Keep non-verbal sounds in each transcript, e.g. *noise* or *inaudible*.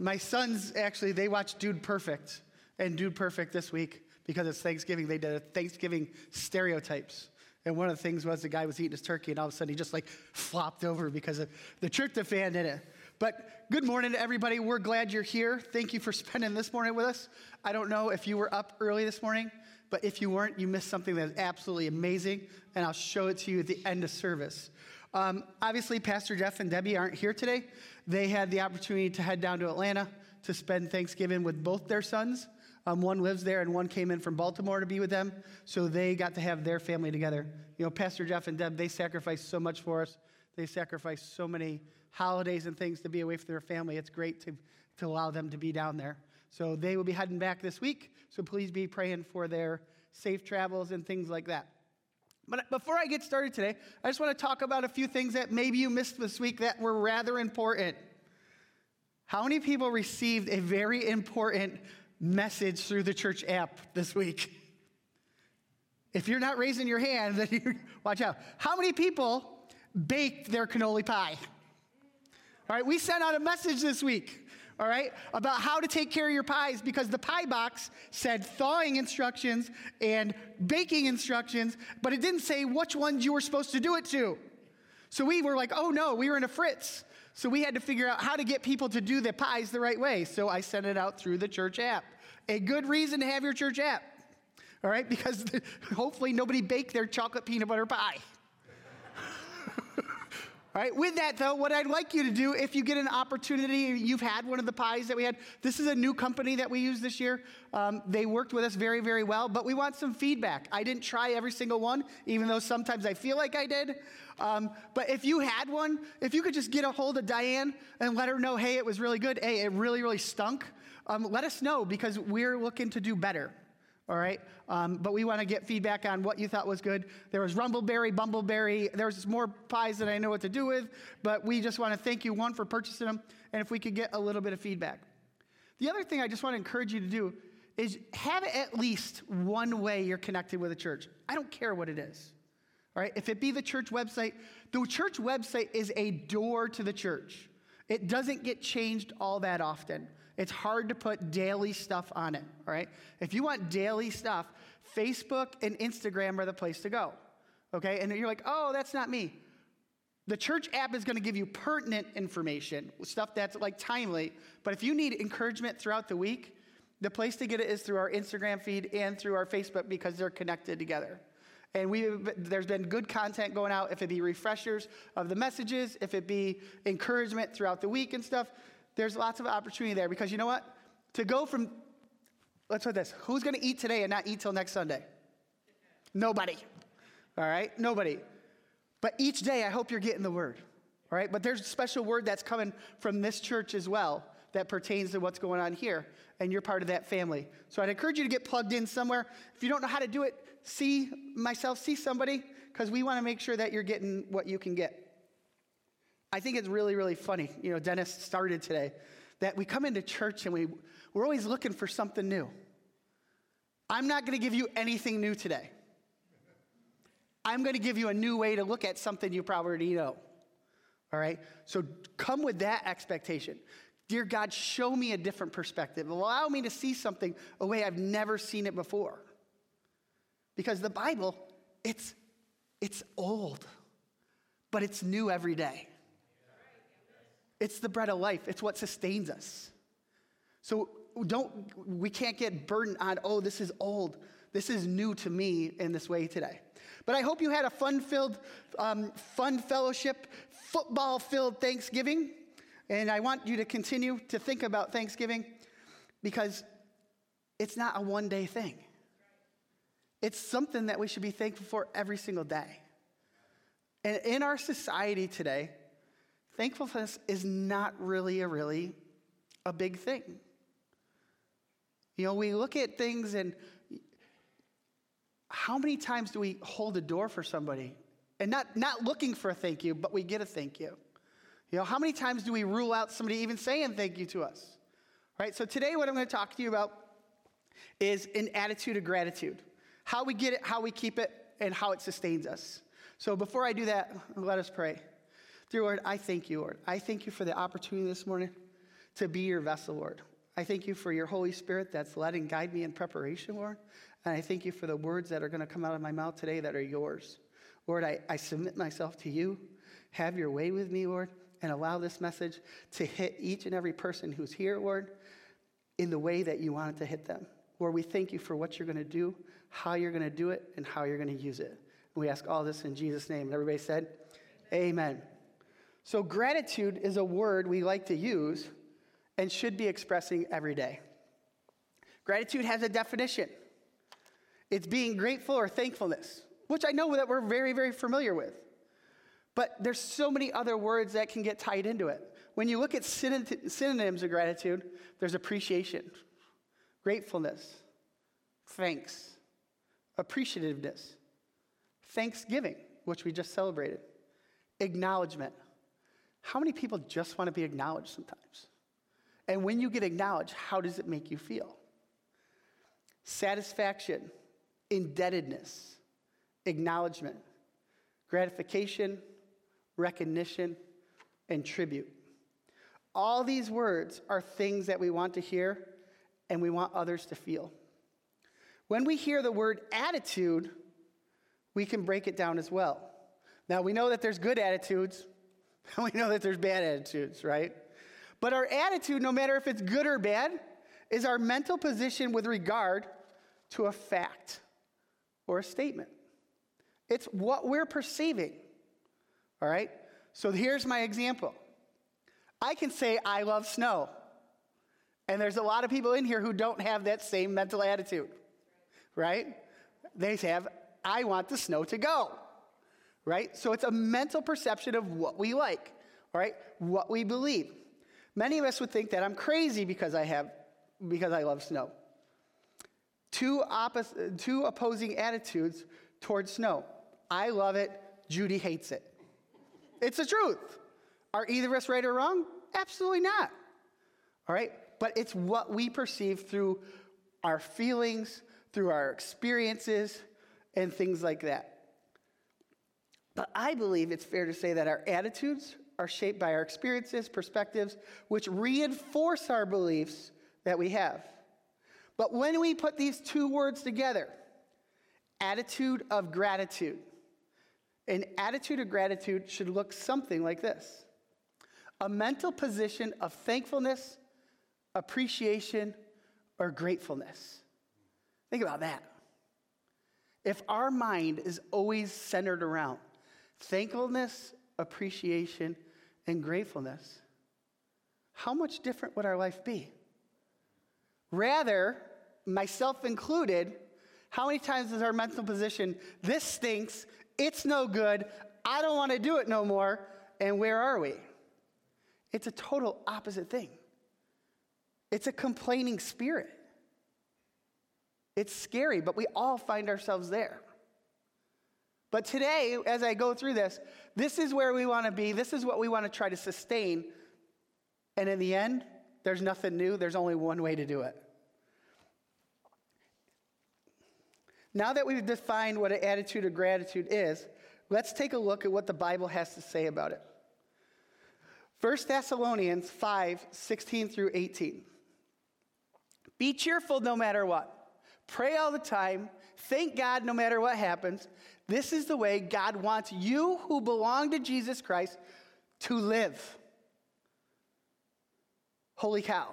My sons actually, they watched Dude Perfect and Dude Perfect this week because it's Thanksgiving. They did a Thanksgiving stereotypes. And one of the things was the guy was eating his turkey, and all of a sudden he just like flopped over because of the tryptophan in it. But good morning to everybody. We're glad you're here. Thank you for spending this morning with us. I don't know if you were up early this morning, but if you weren't, you missed something that's absolutely amazing, and I'll show it to you at the end of service. Um, obviously, Pastor Jeff and Debbie aren't here today. They had the opportunity to head down to Atlanta to spend Thanksgiving with both their sons. Um, one lives there, and one came in from Baltimore to be with them. So they got to have their family together. You know, Pastor Jeff and Deb, they sacrificed so much for us. They sacrificed so many holidays and things to be away from their family. It's great to, to allow them to be down there. So they will be heading back this week. So please be praying for their safe travels and things like that. But before I get started today, I just want to talk about a few things that maybe you missed this week that were rather important. How many people received a very important message through the church app this week? If you're not raising your hand, *laughs* then you watch out. How many people baked their cannoli pie? All right, we sent out a message this week, all right, about how to take care of your pies because the pie box said thawing instructions and baking instructions, but it didn't say which ones you were supposed to do it to. So we were like, oh no, we were in a fritz. So we had to figure out how to get people to do the pies the right way. So I sent it out through the church app. A good reason to have your church app, all right, because *laughs* hopefully nobody baked their chocolate peanut butter pie. All right, with that though, what I'd like you to do, if you get an opportunity, you've had one of the pies that we had. This is a new company that we use this year. Um, they worked with us very, very well, but we want some feedback. I didn't try every single one, even though sometimes I feel like I did. Um, but if you had one, if you could just get a hold of Diane and let her know, hey, it was really good. Hey, it really, really stunk. Um, let us know because we're looking to do better all right? Um, but we want to get feedback on what you thought was good. There was Rumbleberry, Bumbleberry. There's more pies that I know what to do with, but we just want to thank you, one, for purchasing them, and if we could get a little bit of feedback. The other thing I just want to encourage you to do is have at least one way you're connected with a church. I don't care what it is. All right? If it be the church website, the church website is a door to the church. It doesn't get changed all that often. It's hard to put daily stuff on it, all right? If you want daily stuff, Facebook and Instagram are the place to go, okay? And you're like, oh, that's not me. The church app is going to give you pertinent information, stuff that's like timely. But if you need encouragement throughout the week, the place to get it is through our Instagram feed and through our Facebook because they're connected together. And we, there's been good content going out, if it be refreshers of the messages, if it be encouragement throughout the week and stuff there's lots of opportunity there because you know what? To go from, let's put this who's going to eat today and not eat till next Sunday? Nobody. All right? Nobody. But each day, I hope you're getting the word. All right? But there's a special word that's coming from this church as well that pertains to what's going on here, and you're part of that family. So I'd encourage you to get plugged in somewhere. If you don't know how to do it, see myself, see somebody, because we want to make sure that you're getting what you can get. I think it's really, really funny. You know, Dennis started today that we come into church and we, we're always looking for something new. I'm not going to give you anything new today. I'm going to give you a new way to look at something you probably know. All right? So come with that expectation. Dear God, show me a different perspective. Allow me to see something a way I've never seen it before. Because the Bible, it's, it's old, but it's new every day. It's the bread of life, it's what sustains us. So don't we can't get burdened on, oh, this is old. This is new to me in this way today. But I hope you had a fun-filled, um, fun fellowship, football-filled Thanksgiving. And I want you to continue to think about Thanksgiving because it's not a one-day thing. It's something that we should be thankful for every single day. And in our society today, thankfulness is not really a really a big thing. You know, we look at things and how many times do we hold a door for somebody and not, not looking for a thank you, but we get a thank you? You know, how many times do we rule out somebody even saying thank you to us? Right? So today, what I'm going to talk to you about is an attitude of gratitude. How we get it, how we keep it, and how it sustains us. So before I do that, let us pray. Dear Lord, I thank you, Lord. I thank you for the opportunity this morning to be your vessel, Lord. I thank you for your Holy Spirit that's led and guide me in preparation, Lord. And I thank you for the words that are going to come out of my mouth today that are yours. Lord, I, I submit myself to you. Have your way with me, Lord, and allow this message to hit each and every person who's here, Lord, in the way that you want it to hit them. Lord, we thank you for what you're going to do, how you're going to do it, and how you're going to use it. And we ask all this in Jesus' name. And everybody said, Amen. Amen. So, gratitude is a word we like to use and should be expressing every day. Gratitude has a definition it's being grateful or thankfulness, which I know that we're very, very familiar with. But there's so many other words that can get tied into it. When you look at synonyms of gratitude, there's appreciation, gratefulness, thanks, appreciativeness, thanksgiving, which we just celebrated, acknowledgement. How many people just want to be acknowledged sometimes? And when you get acknowledged, how does it make you feel? Satisfaction, indebtedness, acknowledgement, gratification, recognition, and tribute. All these words are things that we want to hear and we want others to feel. When we hear the word attitude, we can break it down as well. Now, we know that there's good attitudes, *laughs* we know that there's bad attitudes, right? But our attitude, no matter if it's good or bad, is our mental position with regard to a fact or a statement. It's what we're perceiving. All right? So here's my example I can say, I love snow. And there's a lot of people in here who don't have that same mental attitude, right? They have, I want the snow to go, right? So it's a mental perception of what we like, right? What we believe. Many of us would think that I'm crazy because I have, because I love snow. Two, oppos- two opposing attitudes towards snow. I love it, Judy hates it. It's the truth. Are either of us right or wrong? Absolutely not. All right? But it's what we perceive through our feelings, through our experiences, and things like that. But I believe it's fair to say that our attitudes are shaped by our experiences, perspectives, which reinforce our beliefs that we have. But when we put these two words together, attitude of gratitude, an attitude of gratitude should look something like this a mental position of thankfulness, appreciation, or gratefulness. Think about that. If our mind is always centered around thankfulness, appreciation, and gratefulness, how much different would our life be? Rather, myself included, how many times is our mental position, this stinks, it's no good, I don't want to do it no more, and where are we? It's a total opposite thing. It's a complaining spirit. It's scary, but we all find ourselves there. But today, as I go through this, this is where we want to be. This is what we want to try to sustain. And in the end, there's nothing new. There's only one way to do it. Now that we've defined what an attitude of gratitude is, let's take a look at what the Bible has to say about it. 1 Thessalonians 5 16 through 18. Be cheerful no matter what. Pray all the time. Thank God no matter what happens. This is the way God wants you who belong to Jesus Christ to live. Holy cow.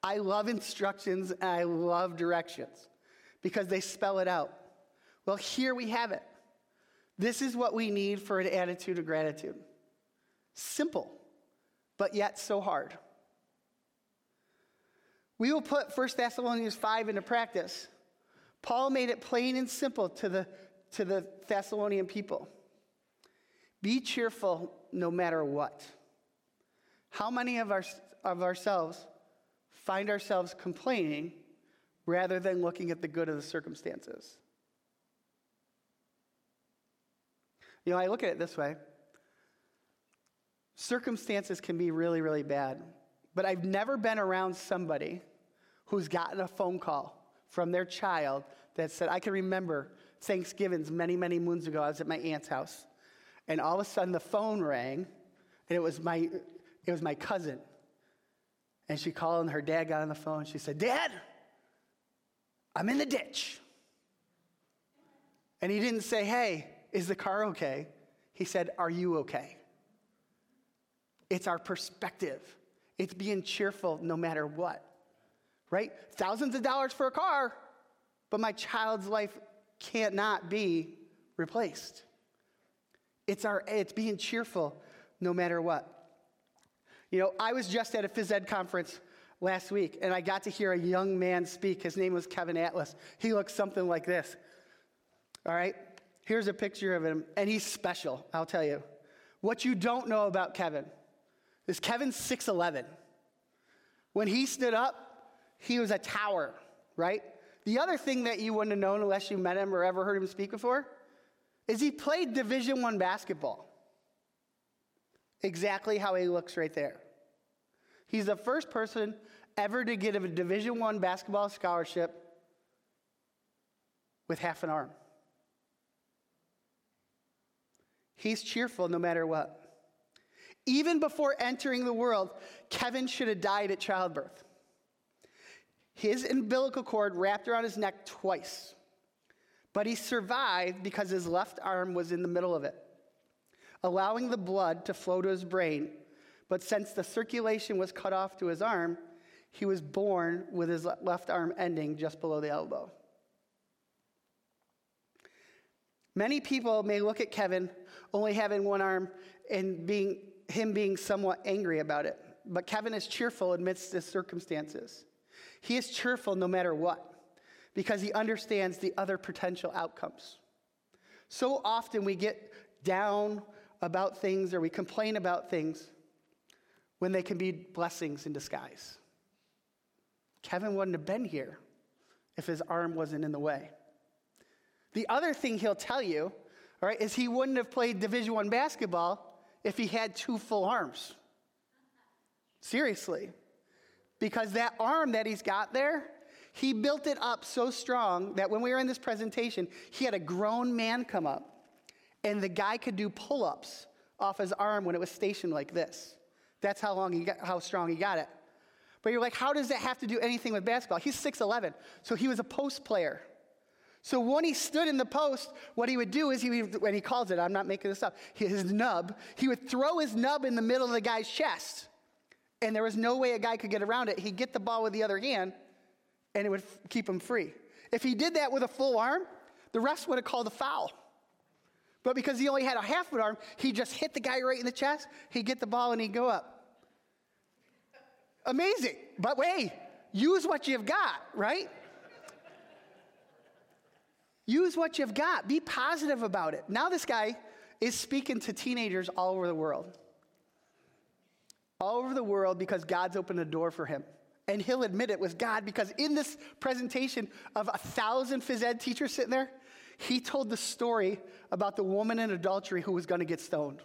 I love instructions and I love directions because they spell it out. Well, here we have it. This is what we need for an attitude of gratitude. Simple, but yet so hard. We will put 1 Thessalonians 5 into practice. Paul made it plain and simple to the, to the Thessalonian people. Be cheerful no matter what. How many of, our, of ourselves find ourselves complaining rather than looking at the good of the circumstances. You know, I look at it this way circumstances can be really, really bad, but I've never been around somebody who's gotten a phone call from their child that said, I can remember Thanksgivings many, many moons ago. I was at my aunt's house, and all of a sudden the phone rang, and it was my, it was my cousin. And she called, and her dad got on the phone. She said, Dad, I'm in the ditch. And he didn't say, Hey, is the car okay? He said, Are you okay? It's our perspective. It's being cheerful no matter what, right? Thousands of dollars for a car, but my child's life can't not be replaced. It's, our, it's being cheerful no matter what. You know, I was just at a phys ed conference last week, and I got to hear a young man speak. His name was Kevin Atlas. He looks something like this. All right? Here's a picture of him, and he's special, I'll tell you. What you don't know about Kevin is Kevin's 6'11. When he stood up, he was a tower, right? The other thing that you wouldn't have known unless you met him or ever heard him speak before is he played Division One basketball. Exactly how he looks right there. He's the first person ever to get a Division One basketball scholarship with half an arm. He's cheerful no matter what. Even before entering the world, Kevin should have died at childbirth. His umbilical cord wrapped around his neck twice, but he survived because his left arm was in the middle of it, allowing the blood to flow to his brain. But since the circulation was cut off to his arm, he was born with his left arm ending just below the elbow. Many people may look at Kevin only having one arm and being, him being somewhat angry about it. But Kevin is cheerful amidst the circumstances. He is cheerful no matter what because he understands the other potential outcomes. So often we get down about things or we complain about things when they can be blessings in disguise. Kevin wouldn't have been here if his arm wasn't in the way. The other thing he'll tell you, all right, is he wouldn't have played Division One basketball if he had two full arms. Seriously. Because that arm that he's got there, he built it up so strong that when we were in this presentation, he had a grown man come up, and the guy could do pull ups off his arm when it was stationed like this. That's how long he got, how strong he got it. But you're like, how does that have to do anything with basketball? He's 6'11, so he was a post player. So when he stood in the post, what he would do is he would, when he calls it, I'm not making this up, his nub, he would throw his nub in the middle of the guy's chest. And there was no way a guy could get around it. He'd get the ball with the other hand, and it would f- keep him free. If he did that with a full arm, the refs would have called a foul. But because he only had a half an arm, he just hit the guy right in the chest, he'd get the ball, and he'd go up. Amazing. But wait, use what you've got, right? Use what you've got. Be positive about it. Now, this guy is speaking to teenagers all over the world. All over the world because God's opened a door for him. And he'll admit it was God because in this presentation of a thousand phys ed teachers sitting there, he told the story about the woman in adultery who was going to get stoned.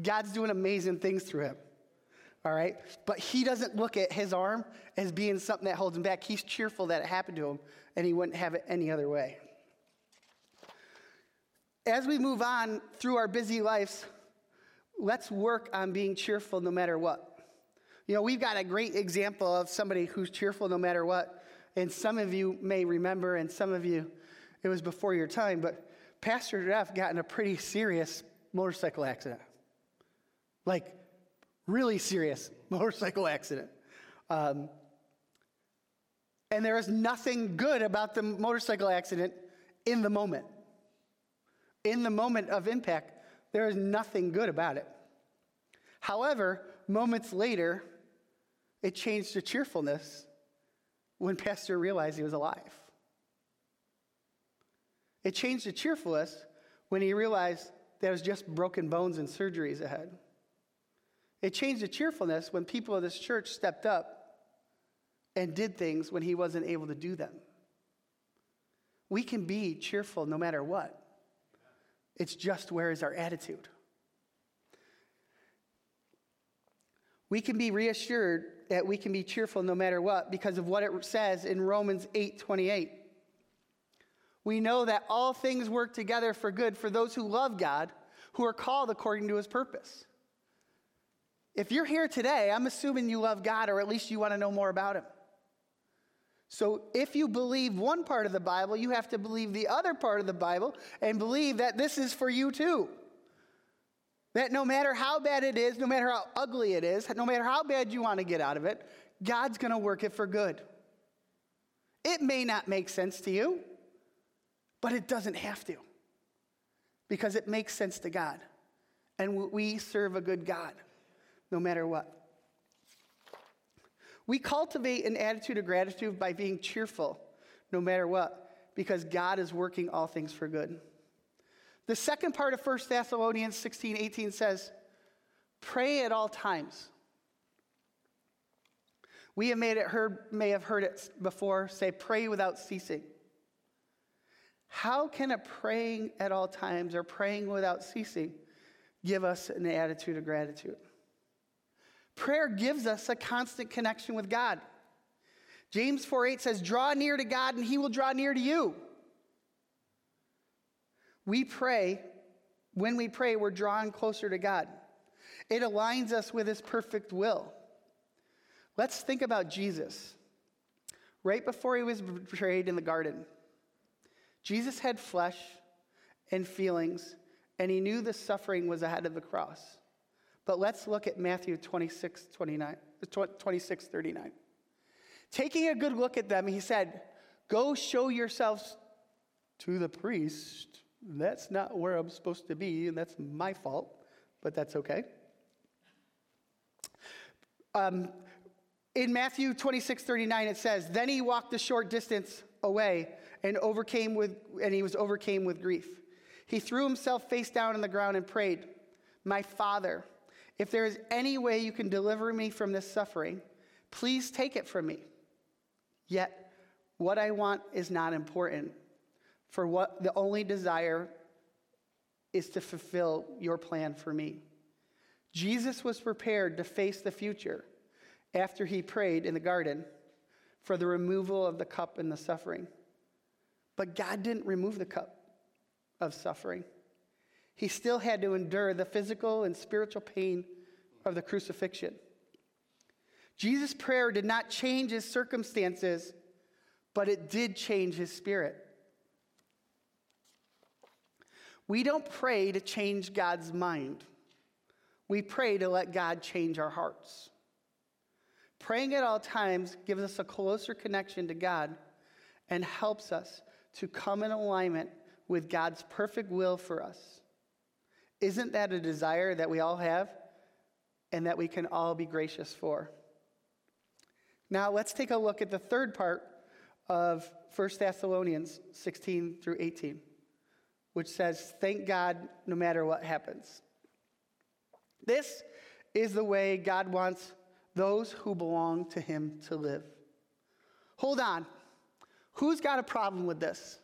God's doing amazing things through him. All right? But he doesn't look at his arm as being something that holds him back. He's cheerful that it happened to him, and he wouldn't have it any other way. As we move on through our busy lives, let's work on being cheerful no matter what. You know, we've got a great example of somebody who's cheerful no matter what. And some of you may remember, and some of you, it was before your time, but Pastor Jeff got in a pretty serious motorcycle accident. Like, really serious *laughs* motorcycle accident. Um, and there is nothing good about the motorcycle accident in the moment. In the moment of impact, there is nothing good about it. However, moments later, it changed to cheerfulness when Pastor realized he was alive. It changed to cheerfulness when he realized there was just broken bones and surgeries ahead. It changed to cheerfulness when people of this church stepped up and did things when he wasn't able to do them. We can be cheerful no matter what. It's just where is our attitude? We can be reassured that we can be cheerful no matter what because of what it says in Romans 8:28. We know that all things work together for good for those who love God, who are called according to his purpose. If you're here today, I'm assuming you love God or at least you want to know more about Him. So if you believe one part of the Bible, you have to believe the other part of the Bible and believe that this is for you too. That no matter how bad it is, no matter how ugly it is, no matter how bad you want to get out of it, God's going to work it for good. It may not make sense to you, but it doesn't have to because it makes sense to God. And we serve a good God no matter what. We cultivate an attitude of gratitude by being cheerful no matter what because God is working all things for good. The second part of 1 Thessalonians 16 18 says, Pray at all times. We have made it heard, may have heard it before, say, pray without ceasing. How can a praying at all times or praying without ceasing give us an attitude of gratitude? Prayer gives us a constant connection with God. James 4 8 says, Draw near to God and he will draw near to you. We pray, when we pray, we're drawn closer to God. It aligns us with his perfect will. Let's think about Jesus. Right before he was betrayed in the garden, Jesus had flesh and feelings, and he knew the suffering was ahead of the cross. But let's look at Matthew 26, 29, 26 39. Taking a good look at them, he said, Go show yourselves to the priest. That's not where I'm supposed to be, and that's my fault, but that's okay. Um, in Matthew 26, 39, it says, Then he walked a short distance away and overcame with and he was overcame with grief. He threw himself face down on the ground and prayed, My Father, if there is any way you can deliver me from this suffering, please take it from me. Yet what I want is not important, for what the only desire is to fulfill your plan for me. Jesus was prepared to face the future after he prayed in the garden for the removal of the cup and the suffering. But God didn't remove the cup of suffering. He still had to endure the physical and spiritual pain of the crucifixion. Jesus' prayer did not change his circumstances, but it did change his spirit. We don't pray to change God's mind. We pray to let God change our hearts. Praying at all times gives us a closer connection to God and helps us to come in alignment with God's perfect will for us. Isn't that a desire that we all have and that we can all be gracious for? Now, let's take a look at the third part of 1 Thessalonians 16 through 18, which says, Thank God no matter what happens. This is the way God wants those who belong to Him to live. Hold on. Who's got a problem with this?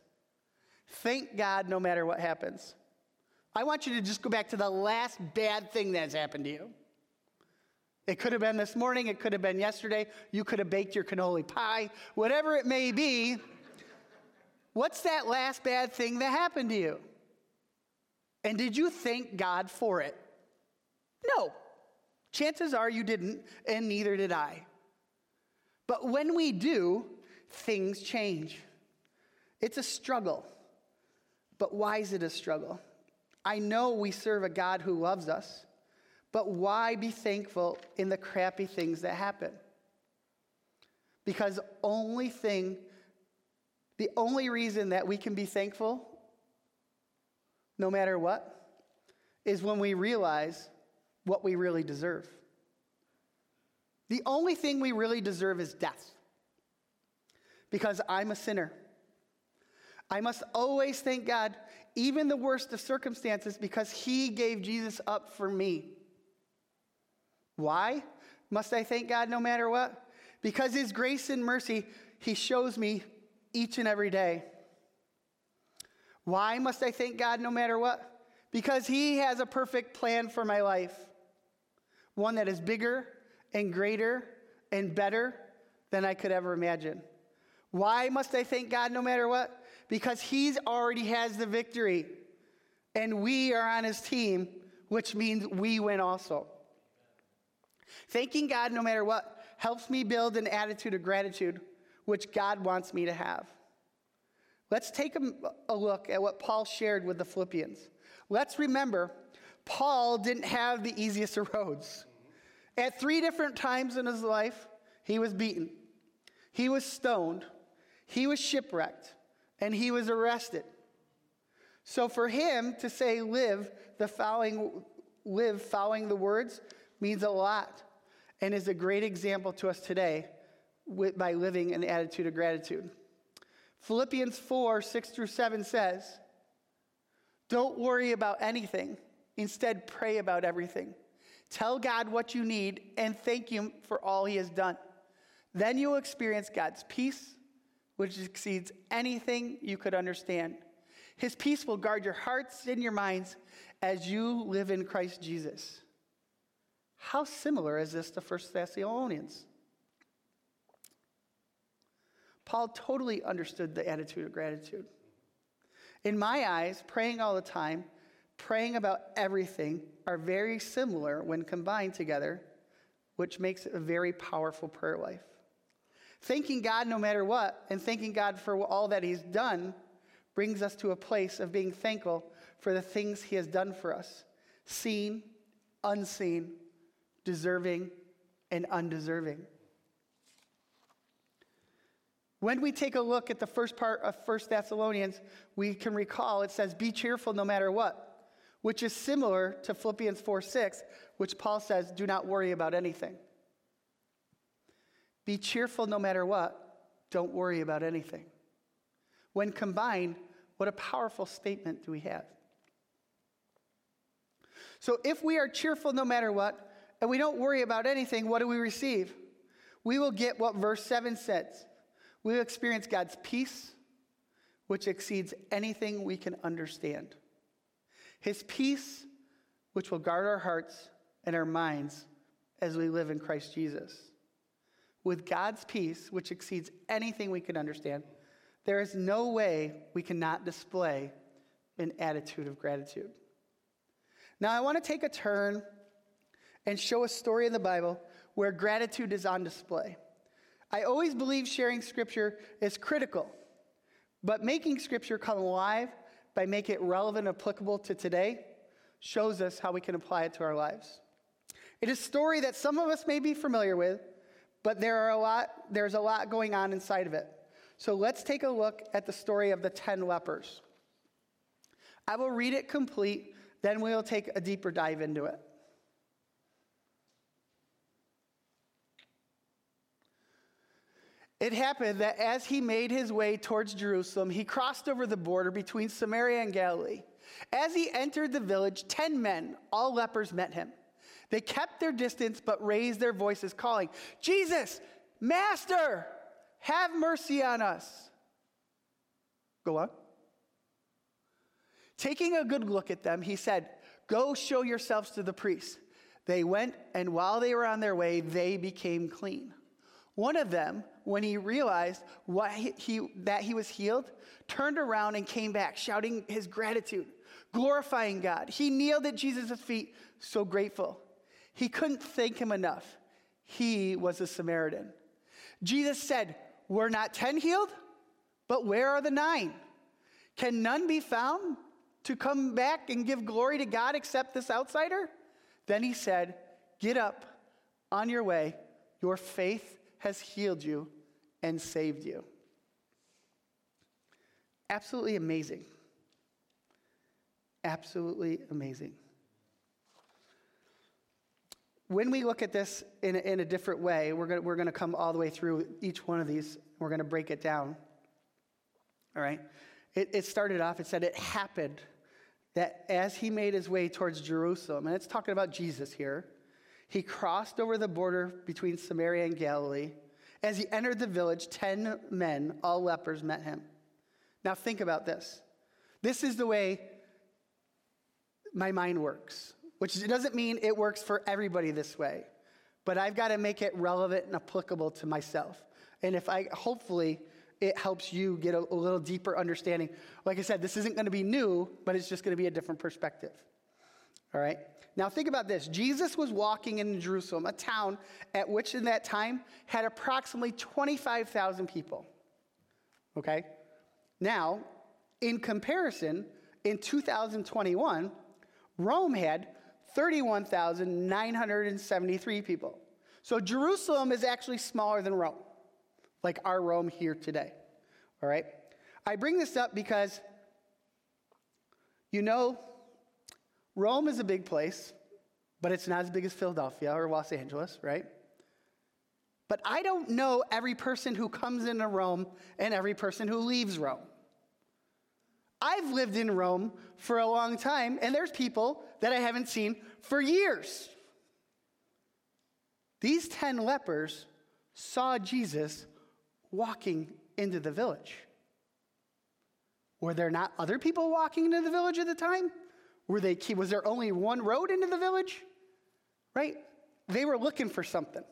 Thank God no matter what happens. I want you to just go back to the last bad thing that's happened to you. It could have been this morning, it could have been yesterday, you could have baked your cannoli pie, whatever it may be. What's that last bad thing that happened to you? And did you thank God for it? No. Chances are you didn't, and neither did I. But when we do, things change. It's a struggle. But why is it a struggle? I know we serve a God who loves us, but why be thankful in the crappy things that happen? Because only thing, the only reason that we can be thankful, no matter what, is when we realize what we really deserve. The only thing we really deserve is death because I'm a sinner. I must always thank God, even the worst of circumstances, because He gave Jesus up for me. Why must I thank God no matter what? Because His grace and mercy, He shows me each and every day. Why must I thank God no matter what? Because He has a perfect plan for my life, one that is bigger and greater and better than I could ever imagine. Why must I thank God no matter what? Because He's already has the victory. And we are on His team, which means we win also. Thanking God no matter what helps me build an attitude of gratitude, which God wants me to have. Let's take a, a look at what Paul shared with the Philippians. Let's remember, Paul didn't have the easiest of roads. At three different times in his life, he was beaten, he was stoned, he was shipwrecked, and he was arrested. So for him to say live the following live following the words means a lot and is a great example to us today with, by living an attitude of gratitude. Philippians 4 6 through 7 says, Don't worry about anything, instead, pray about everything. Tell God what you need and thank Him for all He has done. Then you will experience God's peace, which exceeds anything you could understand. His peace will guard your hearts and your minds as you live in Christ Jesus. How similar is this to 1 Thessalonians? Paul totally understood the attitude of gratitude. In my eyes, praying all the time, praying about everything are very similar when combined together, which makes it a very powerful prayer life. Thanking God no matter what, and thanking God for all that He's done, brings us to a place of being thankful for the things He has done for us seen, unseen, deserving, and undeserving. When we take a look at the first part of 1 Thessalonians, we can recall it says, Be cheerful no matter what, which is similar to Philippians 4 6, which Paul says, Do not worry about anything. Be cheerful no matter what, don't worry about anything. When combined, what a powerful statement do we have? So, if we are cheerful no matter what, and we don't worry about anything, what do we receive? We will get what verse 7 says we will experience God's peace, which exceeds anything we can understand. His peace, which will guard our hearts and our minds as we live in Christ Jesus. With God's peace, which exceeds anything we can understand, there is no way we cannot display an attitude of gratitude. Now, I want to take a turn and show a story in the Bible where gratitude is on display. I always believe sharing scripture is critical, but making scripture come alive by making it relevant and applicable to today shows us how we can apply it to our lives. It is a story that some of us may be familiar with, but there are a lot, there's a lot going on inside of it. So let's take a look at the story of the 10 lepers. I will read it complete, then we'll take a deeper dive into it. It happened that as he made his way towards Jerusalem, he crossed over the border between Samaria and Galilee. As he entered the village, 10 men, all lepers, met him. They kept their distance but raised their voices, calling, Jesus, Master, have mercy on us. Go on. Taking a good look at them, he said, Go show yourselves to the priests. They went, and while they were on their way, they became clean. One of them, when he realized what he, he, that he was healed, turned around and came back, shouting his gratitude, glorifying God. He kneeled at Jesus' feet, so grateful. He couldn't thank him enough. He was a Samaritan. Jesus said, We're not 10 healed, but where are the nine? Can none be found to come back and give glory to God except this outsider? Then he said, Get up on your way. Your faith has healed you and saved you. Absolutely amazing. Absolutely amazing. When we look at this in a, in a different way, we're going we're to come all the way through each one of these. We're going to break it down. All right? It, it started off, it said it happened that as he made his way towards Jerusalem, and it's talking about Jesus here, he crossed over the border between Samaria and Galilee. As he entered the village, 10 men, all lepers, met him. Now, think about this. This is the way my mind works, which doesn't mean it works for everybody this way, but I've got to make it relevant and applicable to myself. And if I, hopefully, it helps you get a, a little deeper understanding. Like I said, this isn't going to be new, but it's just going to be a different perspective. All right? Now think about this. Jesus was walking in Jerusalem, a town at which in that time had approximately 25,000 people. Okay? Now, in comparison, in 2021, Rome had 31,973 people. So Jerusalem is actually smaller than Rome, like our Rome here today. All right? I bring this up because you know, Rome is a big place, but it's not as big as Philadelphia or Los Angeles, right? But I don't know every person who comes into Rome and every person who leaves Rome. I've lived in Rome for a long time, and there's people that I haven't seen for years. These 10 lepers saw Jesus walking into the village. Were there not other people walking into the village at the time? Were they, was there only one road into the village? Right? They were looking for something.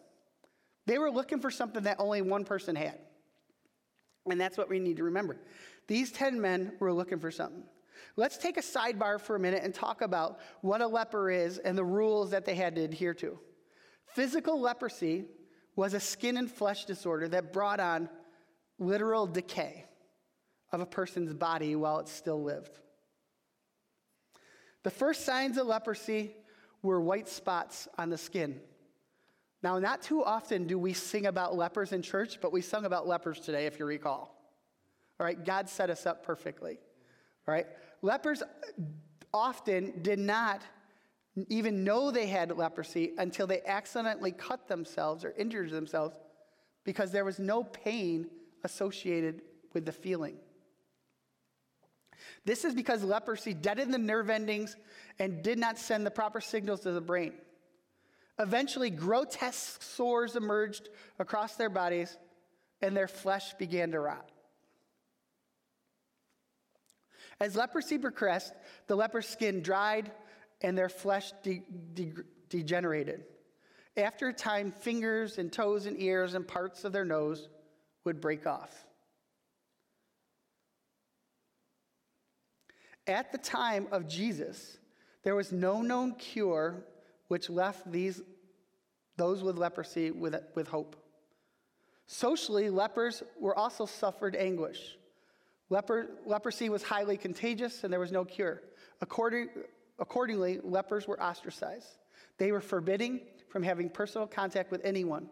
They were looking for something that only one person had. And that's what we need to remember. These 10 men were looking for something. Let's take a sidebar for a minute and talk about what a leper is and the rules that they had to adhere to. Physical leprosy was a skin and flesh disorder that brought on literal decay of a person's body while it still lived. The first signs of leprosy were white spots on the skin. Now, not too often do we sing about lepers in church, but we sung about lepers today, if you recall. All right, God set us up perfectly. All right, lepers often did not even know they had leprosy until they accidentally cut themselves or injured themselves because there was no pain associated with the feeling. This is because leprosy deadened the nerve endings and did not send the proper signals to the brain. Eventually, grotesque sores emerged across their bodies and their flesh began to rot. As leprosy progressed, the leper's skin dried and their flesh de- de- degenerated. After a time, fingers and toes and ears and parts of their nose would break off. At the time of Jesus, there was no known cure which left these, those with leprosy with, with hope. Socially, lepers were also suffered anguish. Leper, leprosy was highly contagious and there was no cure. According, accordingly, lepers were ostracized. They were forbidden from having personal contact with anyone,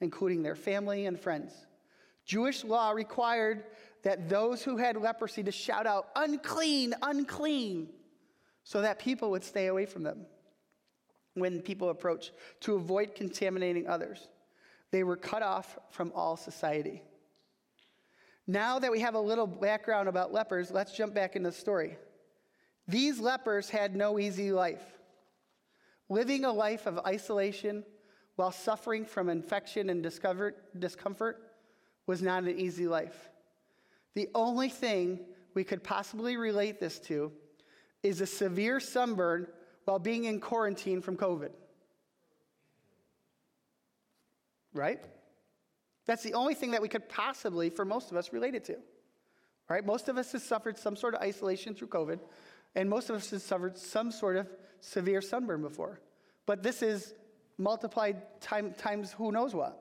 including their family and friends. Jewish law required that those who had leprosy to shout out, unclean, unclean, so that people would stay away from them when people approached to avoid contaminating others. They were cut off from all society. Now that we have a little background about lepers, let's jump back into the story. These lepers had no easy life. Living a life of isolation while suffering from infection and discomfort was not an easy life. The only thing we could possibly relate this to is a severe sunburn while being in quarantine from COVID. Right? That's the only thing that we could possibly, for most of us, relate it to. Right? Most of us have suffered some sort of isolation through COVID, and most of us have suffered some sort of severe sunburn before. But this is multiplied time, times who knows what.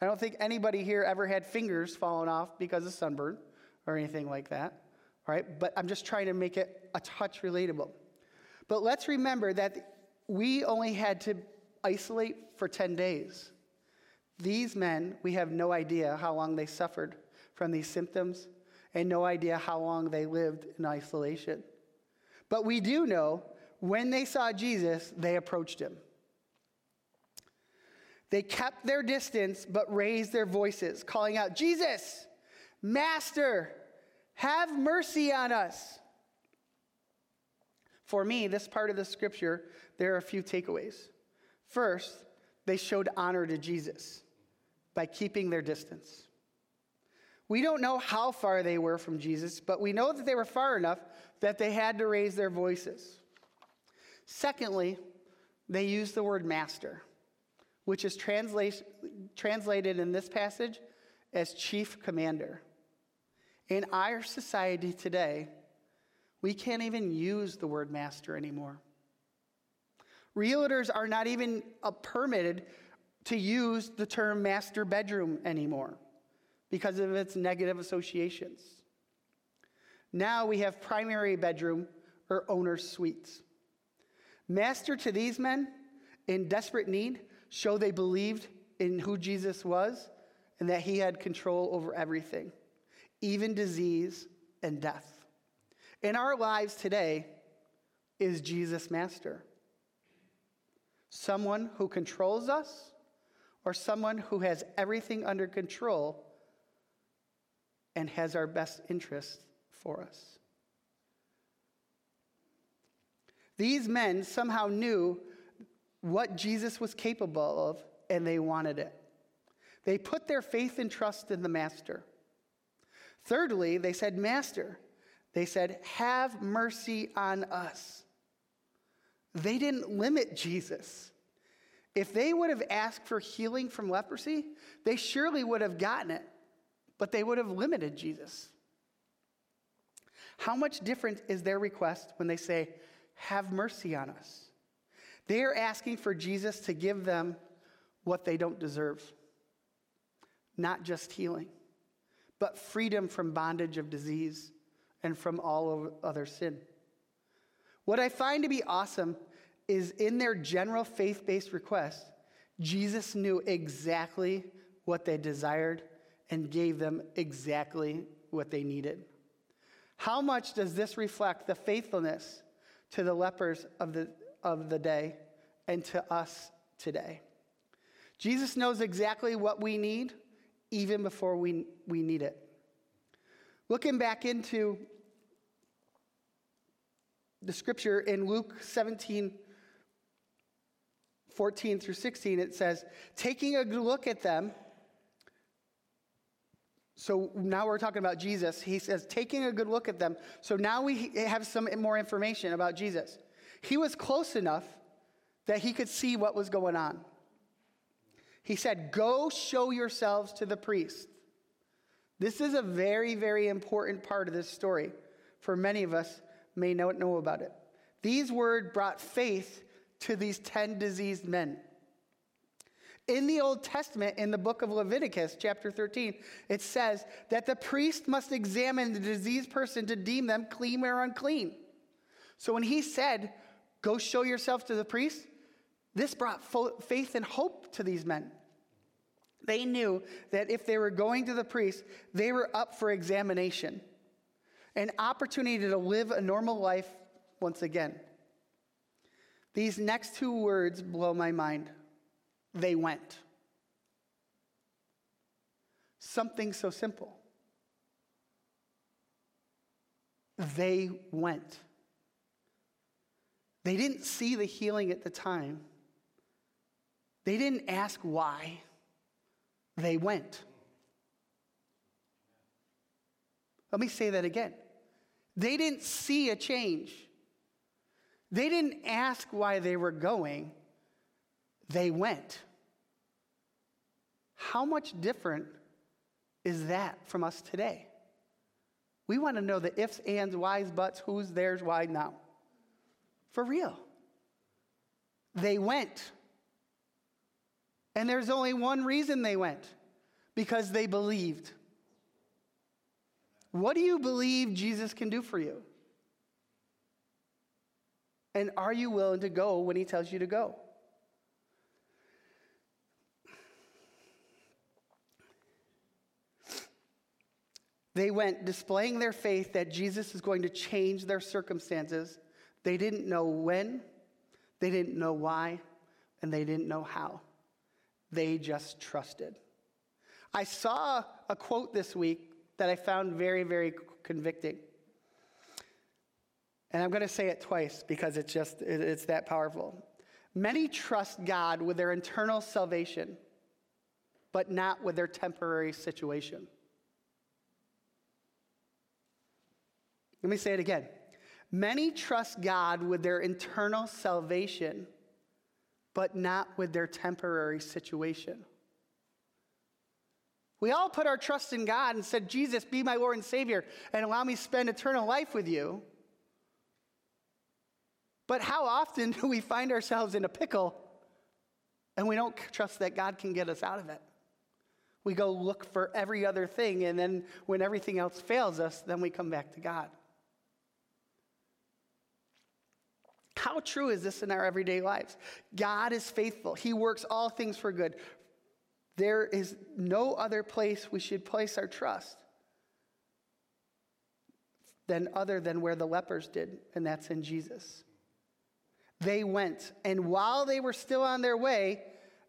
I don't think anybody here ever had fingers falling off because of sunburn or anything like that. Right? but I'm just trying to make it a touch relatable. But let's remember that we only had to isolate for 10 days. These men, we have no idea how long they suffered from these symptoms and no idea how long they lived in isolation. But we do know when they saw Jesus, they approached him. They kept their distance but raised their voices, calling out, Jesus, Master, have mercy on us. For me, this part of the scripture, there are a few takeaways. First, they showed honor to Jesus by keeping their distance. We don't know how far they were from Jesus, but we know that they were far enough that they had to raise their voices. Secondly, they used the word master which is translate, translated in this passage as chief commander. In our society today, we can't even use the word master anymore. Realtors are not even uh, permitted to use the term master bedroom anymore because of its negative associations. Now we have primary bedroom or owner's suites. Master to these men in desperate need show they believed in who Jesus was and that he had control over everything, even disease and death. In our lives today, is Jesus master? Someone who controls us or someone who has everything under control and has our best interests for us? These men somehow knew what Jesus was capable of and they wanted it. They put their faith and trust in the Master. Thirdly, they said, Master, they said, Have mercy on us. They didn't limit Jesus. If they would have asked for healing from leprosy, they surely would have gotten it, but they would have limited Jesus. How much different is their request when they say, Have mercy on us? They are asking for Jesus to give them what they don't deserve not just healing, but freedom from bondage of disease and from all other sin. What I find to be awesome is in their general faith based request, Jesus knew exactly what they desired and gave them exactly what they needed. How much does this reflect the faithfulness to the lepers of the, of the day and to us today? Jesus knows exactly what we need even before we, we need it. Looking back into the scripture in Luke 17, 14 through 16, it says, taking a good look at them. So now we're talking about Jesus. He says, taking a good look at them. So now we have some more information about Jesus. He was close enough that he could see what was going on. He said, Go show yourselves to the priest. This is a very, very important part of this story. For many of us may not know about it. These words brought faith to these 10 diseased men. In the Old Testament, in the book of Leviticus, chapter 13, it says that the priest must examine the diseased person to deem them clean or unclean. So when he said, Go show yourself to the priest, this brought faith and hope to these men. They knew that if they were going to the priest, they were up for examination, an opportunity to live a normal life once again. These next two words blow my mind. They went. Something so simple. They went. They didn't see the healing at the time. They didn't ask why, they went. Let me say that again. They didn't see a change. They didn't ask why they were going, they went. How much different is that from us today? We want to know the ifs, ands, whys, buts, who's, theirs, why now. For real. They went. And there's only one reason they went because they believed. What do you believe Jesus can do for you? And are you willing to go when he tells you to go? They went displaying their faith that Jesus is going to change their circumstances. They didn't know when, they didn't know why, and they didn't know how. They just trusted. I saw a quote this week that I found very, very convicting. And I'm going to say it twice because it's just, it's that powerful. Many trust God with their internal salvation, but not with their temporary situation. Let me say it again. Many trust God with their internal salvation, but not with their temporary situation. We all put our trust in God and said, Jesus, be my Lord and Savior and allow me to spend eternal life with you. But how often *laughs* do we find ourselves in a pickle and we don't trust that God can get us out of it? We go look for every other thing, and then when everything else fails us, then we come back to God. How true is this in our everyday lives? God is faithful. He works all things for good. There is no other place we should place our trust than other than where the lepers did, and that's in Jesus. They went, and while they were still on their way,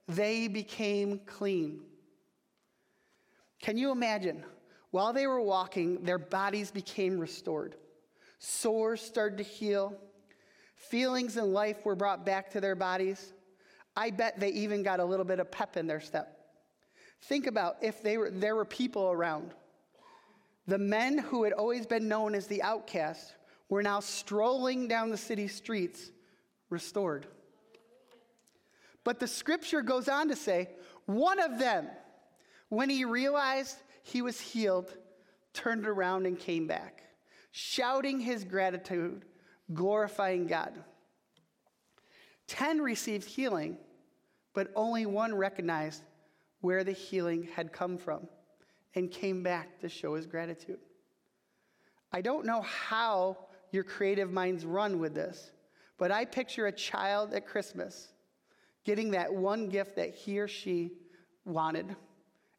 they became clean. Can you imagine? While they were walking, their bodies became restored. Sores started to heal. Feelings and life were brought back to their bodies. I bet they even got a little bit of pep in their step. Think about if they were, there were people around. The men who had always been known as the outcasts were now strolling down the city streets, restored. But the scripture goes on to say, one of them, when he realized he was healed, turned around and came back, shouting his gratitude glorifying God. Ten received healing, but only one recognized where the healing had come from and came back to show his gratitude. I don't know how your creative minds run with this, but I picture a child at Christmas getting that one gift that he or she wanted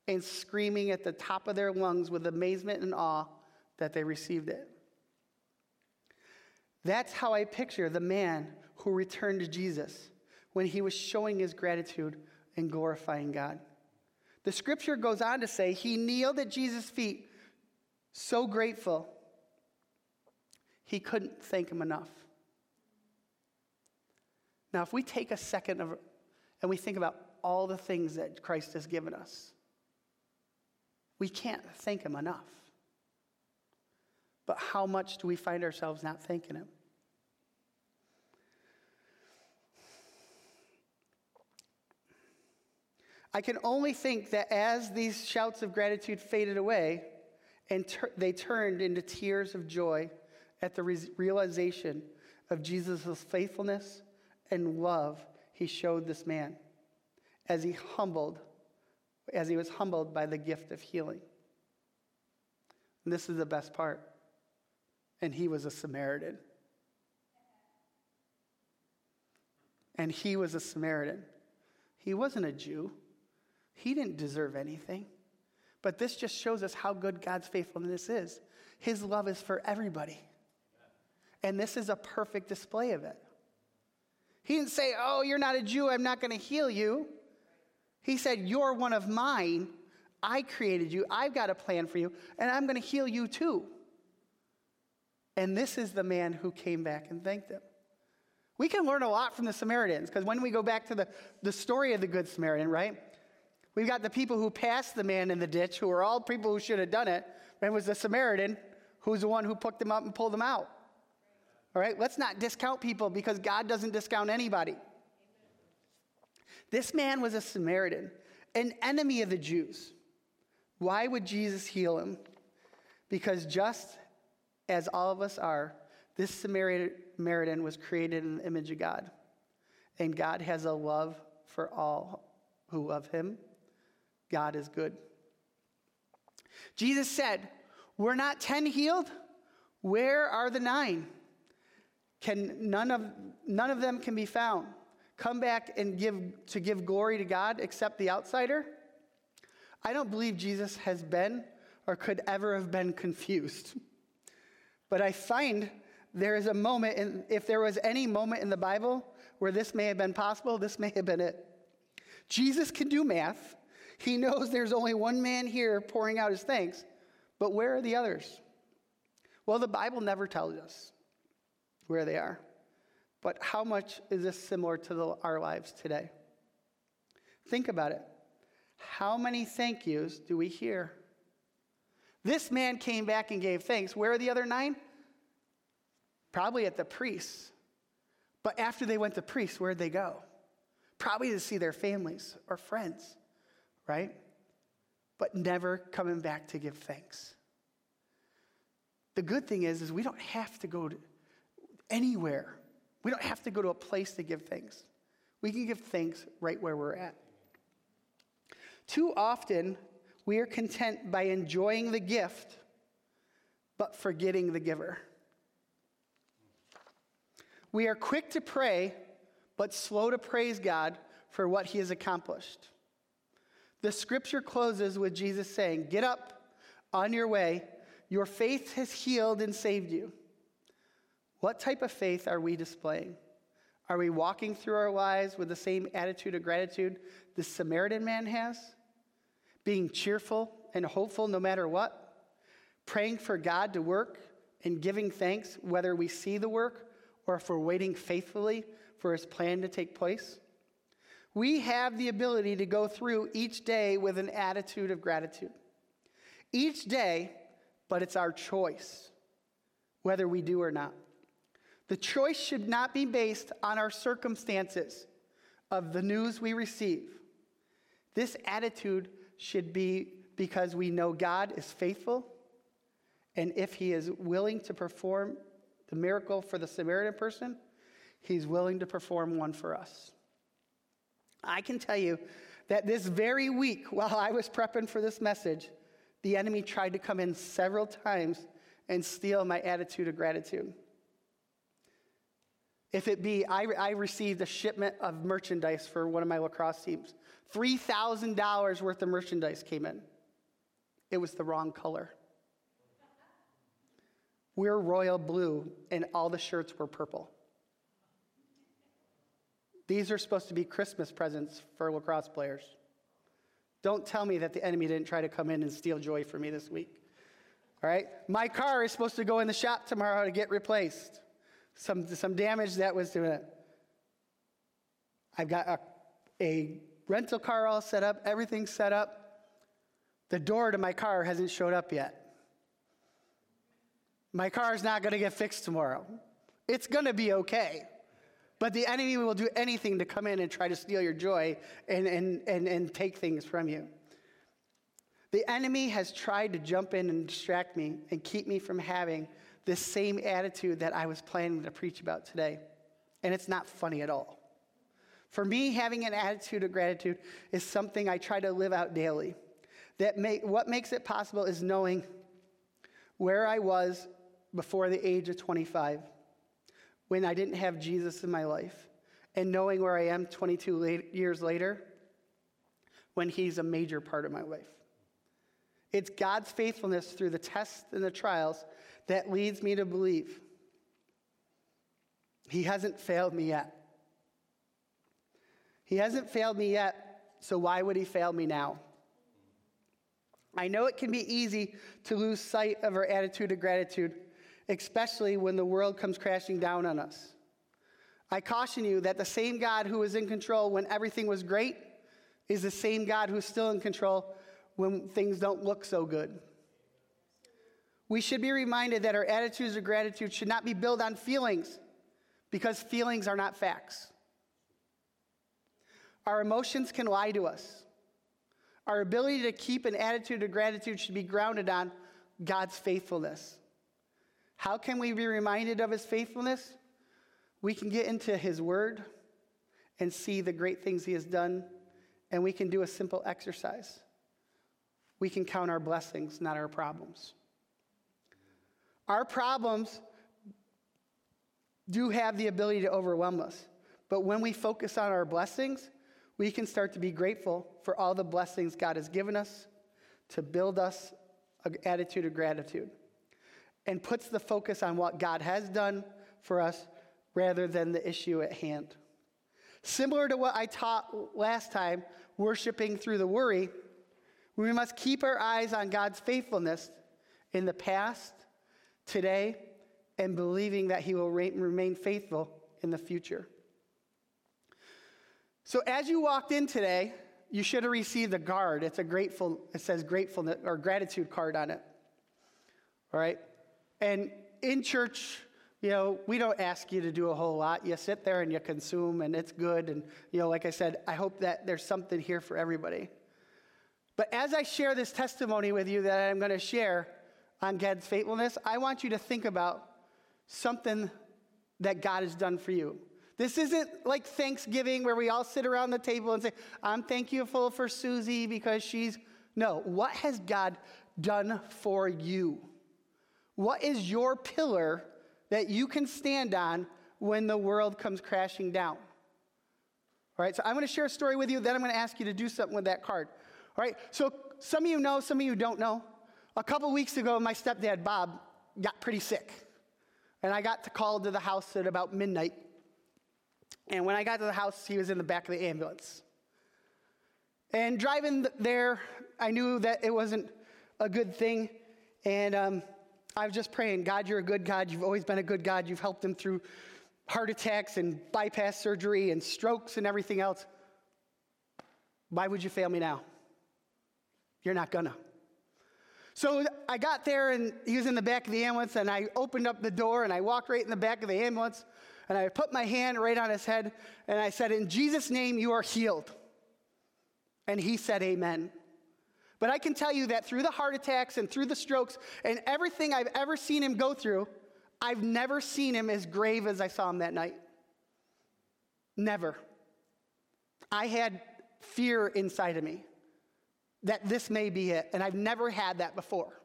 and screaming at the top of their lungs with amazement and awe that they received it. That's how I picture the man who returned to Jesus when he was showing his gratitude and glorifying God. The scripture goes on to say he kneeled at Jesus' feet, so grateful, he couldn't thank him enough. Now, if we take a second of, and we think about all the things that Christ has given us, we can't thank him enough. But how much do we find ourselves not thanking him? I can only think that as these shouts of gratitude faded away and ter- they turned into tears of joy at the re- realization of Jesus' faithfulness and love he showed this man as he humbled as he was humbled by the gift of healing. And this is the best part. And he was a Samaritan. And he was a Samaritan. He wasn't a Jew. He didn't deserve anything. But this just shows us how good God's faithfulness is. His love is for everybody. And this is a perfect display of it. He didn't say, Oh, you're not a Jew, I'm not going to heal you. He said, You're one of mine. I created you. I've got a plan for you, and I'm going to heal you too. And this is the man who came back and thanked him. We can learn a lot from the Samaritans because when we go back to the, the story of the Good Samaritan, right? We've got the people who passed the man in the ditch, who are all people who should have done it. And it was the Samaritan who's the one who picked them up and pulled them out. All right, let's not discount people because God doesn't discount anybody. This man was a Samaritan, an enemy of the Jews. Why would Jesus heal him? Because just as all of us are, this Samaritan was created in the image of God. And God has a love for all who love him God is good. Jesus said, We're not 10 healed? Where are the nine? Can none of, none of them can be found. Come back and give to give glory to God except the outsider? I don't believe Jesus has been or could ever have been confused. But I find there is a moment, in, if there was any moment in the Bible where this may have been possible, this may have been it. Jesus can do math. He knows there's only one man here pouring out his thanks, but where are the others? Well, the Bible never tells us where they are. But how much is this similar to the, our lives today? Think about it. How many thank yous do we hear? This man came back and gave thanks. Where are the other nine? Probably at the priests. But after they went to priests, where'd they go? Probably to see their families or friends right? But never coming back to give thanks. The good thing is, is we don't have to go to anywhere We don't have to go to a place to give thanks. We can give thanks right where we're at. Too often, we are content by enjoying the gift, but forgetting the giver. We are quick to pray, but slow to praise God for what he has accomplished. The scripture closes with Jesus saying, Get up on your way. Your faith has healed and saved you. What type of faith are we displaying? Are we walking through our lives with the same attitude of gratitude the Samaritan man has? Being cheerful and hopeful no matter what? Praying for God to work and giving thanks whether we see the work or if we're waiting faithfully for his plan to take place? We have the ability to go through each day with an attitude of gratitude. Each day, but it's our choice whether we do or not. The choice should not be based on our circumstances of the news we receive. This attitude should be because we know God is faithful, and if He is willing to perform the miracle for the Samaritan person, He's willing to perform one for us. I can tell you that this very week, while I was prepping for this message, the enemy tried to come in several times and steal my attitude of gratitude. If it be, I, I received a shipment of merchandise for one of my lacrosse teams. $3,000 worth of merchandise came in. It was the wrong color. We're royal blue, and all the shirts were purple. These are supposed to be Christmas presents for lacrosse players. Don't tell me that the enemy didn't try to come in and steal joy from me this week. All right? My car is supposed to go in the shop tomorrow to get replaced some, some damage that was to it. I've got a, a rental car all set up, everything's set up. The door to my car hasn't showed up yet. My car is not going to get fixed tomorrow. It's going to be okay. But the enemy will do anything to come in and try to steal your joy and, and, and, and take things from you. The enemy has tried to jump in and distract me and keep me from having this same attitude that I was planning to preach about today. And it's not funny at all. For me, having an attitude of gratitude is something I try to live out daily. That what makes it possible is knowing where I was before the age of 25, when I didn't have Jesus in my life, and knowing where I am 22 late, years later, when He's a major part of my life. It's God's faithfulness through the tests and the trials that leads me to believe He hasn't failed me yet. He hasn't failed me yet, so why would He fail me now? I know it can be easy to lose sight of our attitude of gratitude, especially when the world comes crashing down on us. I caution you that the same God who was in control when everything was great is the same God who's still in control when things don't look so good. We should be reminded that our attitudes of gratitude should not be built on feelings because feelings are not facts. Our emotions can lie to us. Our ability to keep an attitude of gratitude should be grounded on God's faithfulness. How can we be reminded of his faithfulness? We can get into his word and see the great things he has done, and we can do a simple exercise. We can count our blessings, not our problems. Our problems do have the ability to overwhelm us. But when we focus on our blessings, we can start to be grateful for all the blessings God has given us to build us an attitude of gratitude and puts the focus on what God has done for us rather than the issue at hand. Similar to what I taught last time, worshiping through the worry, we must keep our eyes on God's faithfulness in the past, today and believing that he will remain faithful in the future. So as you walked in today, you should have received a card. It's a grateful, it says gratefulness or gratitude card on it. All right? And in church, you know, we don't ask you to do a whole lot. You sit there and you consume and it's good. And, you know, like I said, I hope that there's something here for everybody. But as I share this testimony with you that I'm going to share, on God's faithfulness, I want you to think about something that God has done for you. This isn't like Thanksgiving where we all sit around the table and say, I'm thankful for Susie because she's. No, what has God done for you? What is your pillar that you can stand on when the world comes crashing down? All right, so I'm going to share a story with you, then I'm going to ask you to do something with that card. All right, so some of you know, some of you don't know. A couple weeks ago, my stepdad, Bob, got pretty sick. And I got to call to the house at about midnight. And when I got to the house, he was in the back of the ambulance. And driving there, I knew that it wasn't a good thing. And um, I was just praying, God, you're a good God. You've always been a good God. You've helped him through heart attacks and bypass surgery and strokes and everything else. Why would you fail me now? You're not gonna. So I got there and he was in the back of the ambulance and I opened up the door and I walked right in the back of the ambulance and I put my hand right on his head and I said, In Jesus' name, you are healed. And he said, Amen. But I can tell you that through the heart attacks and through the strokes and everything I've ever seen him go through, I've never seen him as grave as I saw him that night. Never. I had fear inside of me that this may be it, and I've never had that before.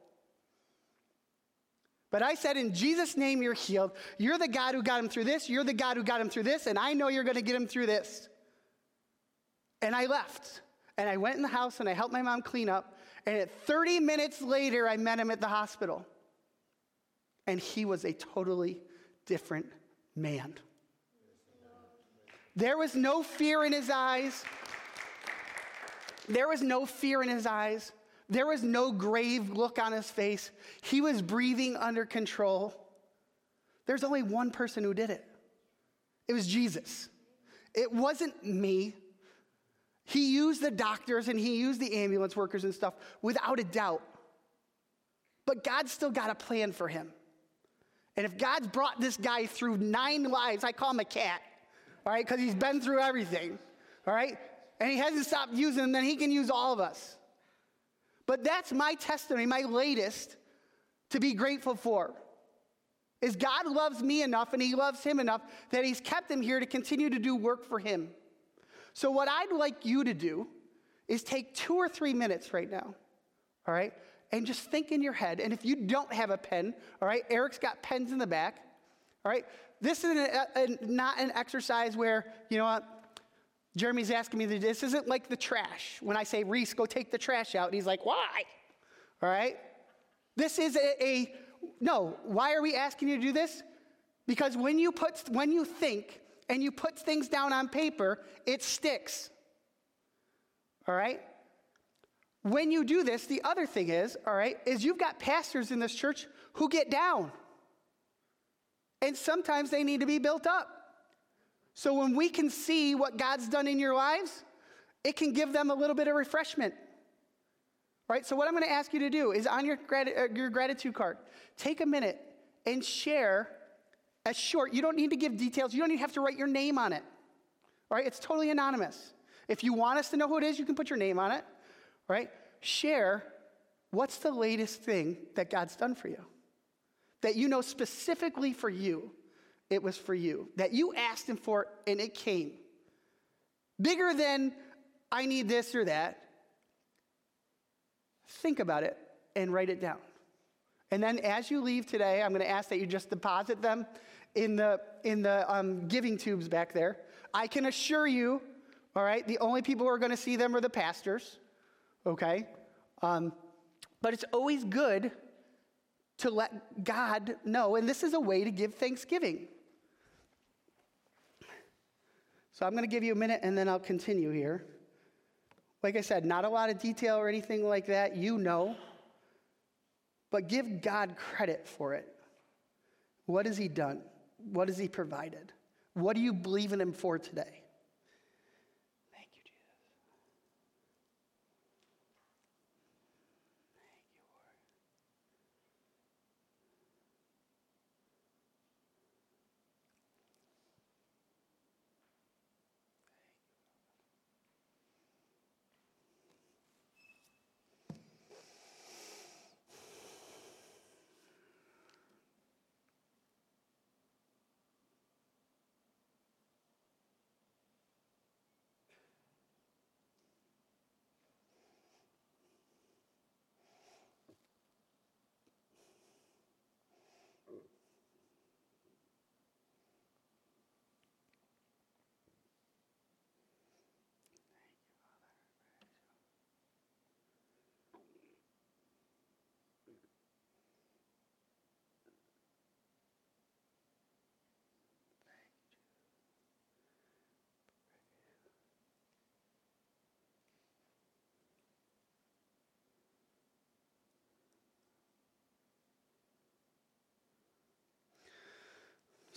But I said, In Jesus' name, you're healed. You're the God who got him through this. You're the God who got him through this, and I know you're going to get him through this. And I left. And I went in the house and I helped my mom clean up. And at 30 minutes later, I met him at the hospital. And he was a totally different man. There was no fear in his eyes. There was no fear in his eyes. There was no grave look on his face. He was breathing under control. There's only one person who did it it was Jesus. It wasn't me. He used the doctors and he used the ambulance workers and stuff without a doubt. But God still got a plan for him. And if God's brought this guy through nine lives, I call him a cat, all right, because he's been through everything, all right? And he hasn't stopped using them, then he can use all of us. But that's my testimony, my latest to be grateful for. Is God loves me enough and he loves him enough that he's kept him here to continue to do work for him. So, what I'd like you to do is take two or three minutes right now, all right, and just think in your head. And if you don't have a pen, all right, Eric's got pens in the back, all right. This is a, a, not an exercise where, you know what, Jeremy's asking me, this isn't like the trash. When I say, Reese, go take the trash out, he's like, why? All right? This is a, a, no, why are we asking you to do this? Because when you put, when you think and you put things down on paper, it sticks. All right? When you do this, the other thing is, all right, is you've got pastors in this church who get down. And sometimes they need to be built up. So when we can see what God's done in your lives, it can give them a little bit of refreshment. Right? So what I'm going to ask you to do is on your, grat- uh, your gratitude card, take a minute and share a short. You don't need to give details. You don't even have to write your name on it. Right? It's totally anonymous. If you want us to know who it is, you can put your name on it. Right? Share what's the latest thing that God's done for you that you know specifically for you it was for you. That you asked Him for and it came. Bigger than I need this or that. Think about it and write it down. And then as you leave today, I'm going to ask that you just deposit them in the, in the um, giving tubes back there. I can assure you, all right, the only people who are going to see them are the pastors, okay? Um, but it's always good to let God know, and this is a way to give thanksgiving. So I'm going to give you a minute and then I'll continue here. Like I said, not a lot of detail or anything like that. You know. But give God credit for it. What has He done? What has He provided? What do you believe in Him for today?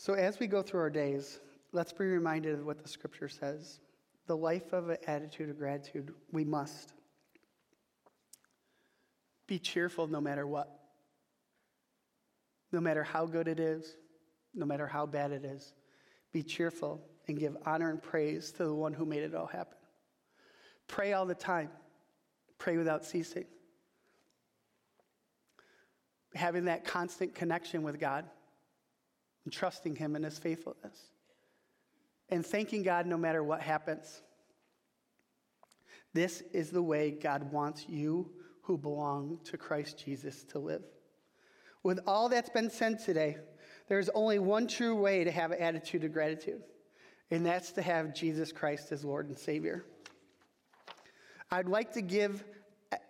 So, as we go through our days, let's be reminded of what the scripture says. The life of an attitude of gratitude, we must be cheerful no matter what. No matter how good it is, no matter how bad it is, be cheerful and give honor and praise to the one who made it all happen. Pray all the time, pray without ceasing. Having that constant connection with God and trusting Him in His faithfulness. And thanking God no matter what happens. This is the way God wants you who belong to Christ Jesus to live. With all that's been said today, there's only one true way to have an attitude of gratitude, and that's to have Jesus Christ as Lord and Savior. I'd like to give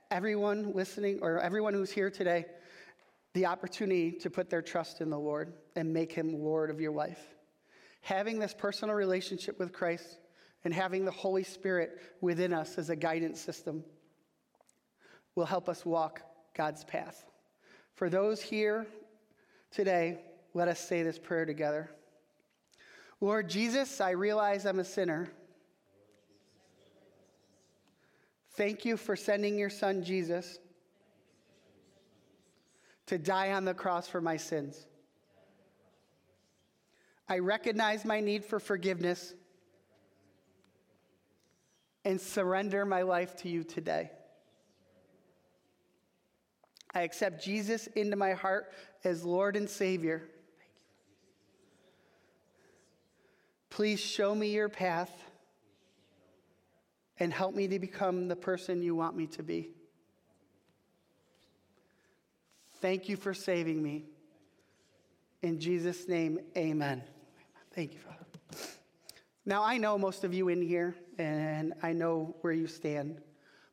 everyone listening or everyone who's here today the opportunity to put their trust in the Lord and make Him Lord of your life. Having this personal relationship with Christ and having the Holy Spirit within us as a guidance system will help us walk God's path. For those here today, let us say this prayer together. Lord Jesus, I realize I'm a sinner. Thank you for sending your son Jesus to die on the cross for my sins. I recognize my need for forgiveness and surrender my life to you today. I accept Jesus into my heart as Lord and Savior. Please show me your path and help me to become the person you want me to be. Thank you for saving me. In Jesus' name, amen. Thank you, Father. Now, I know most of you in here, and I know where you stand.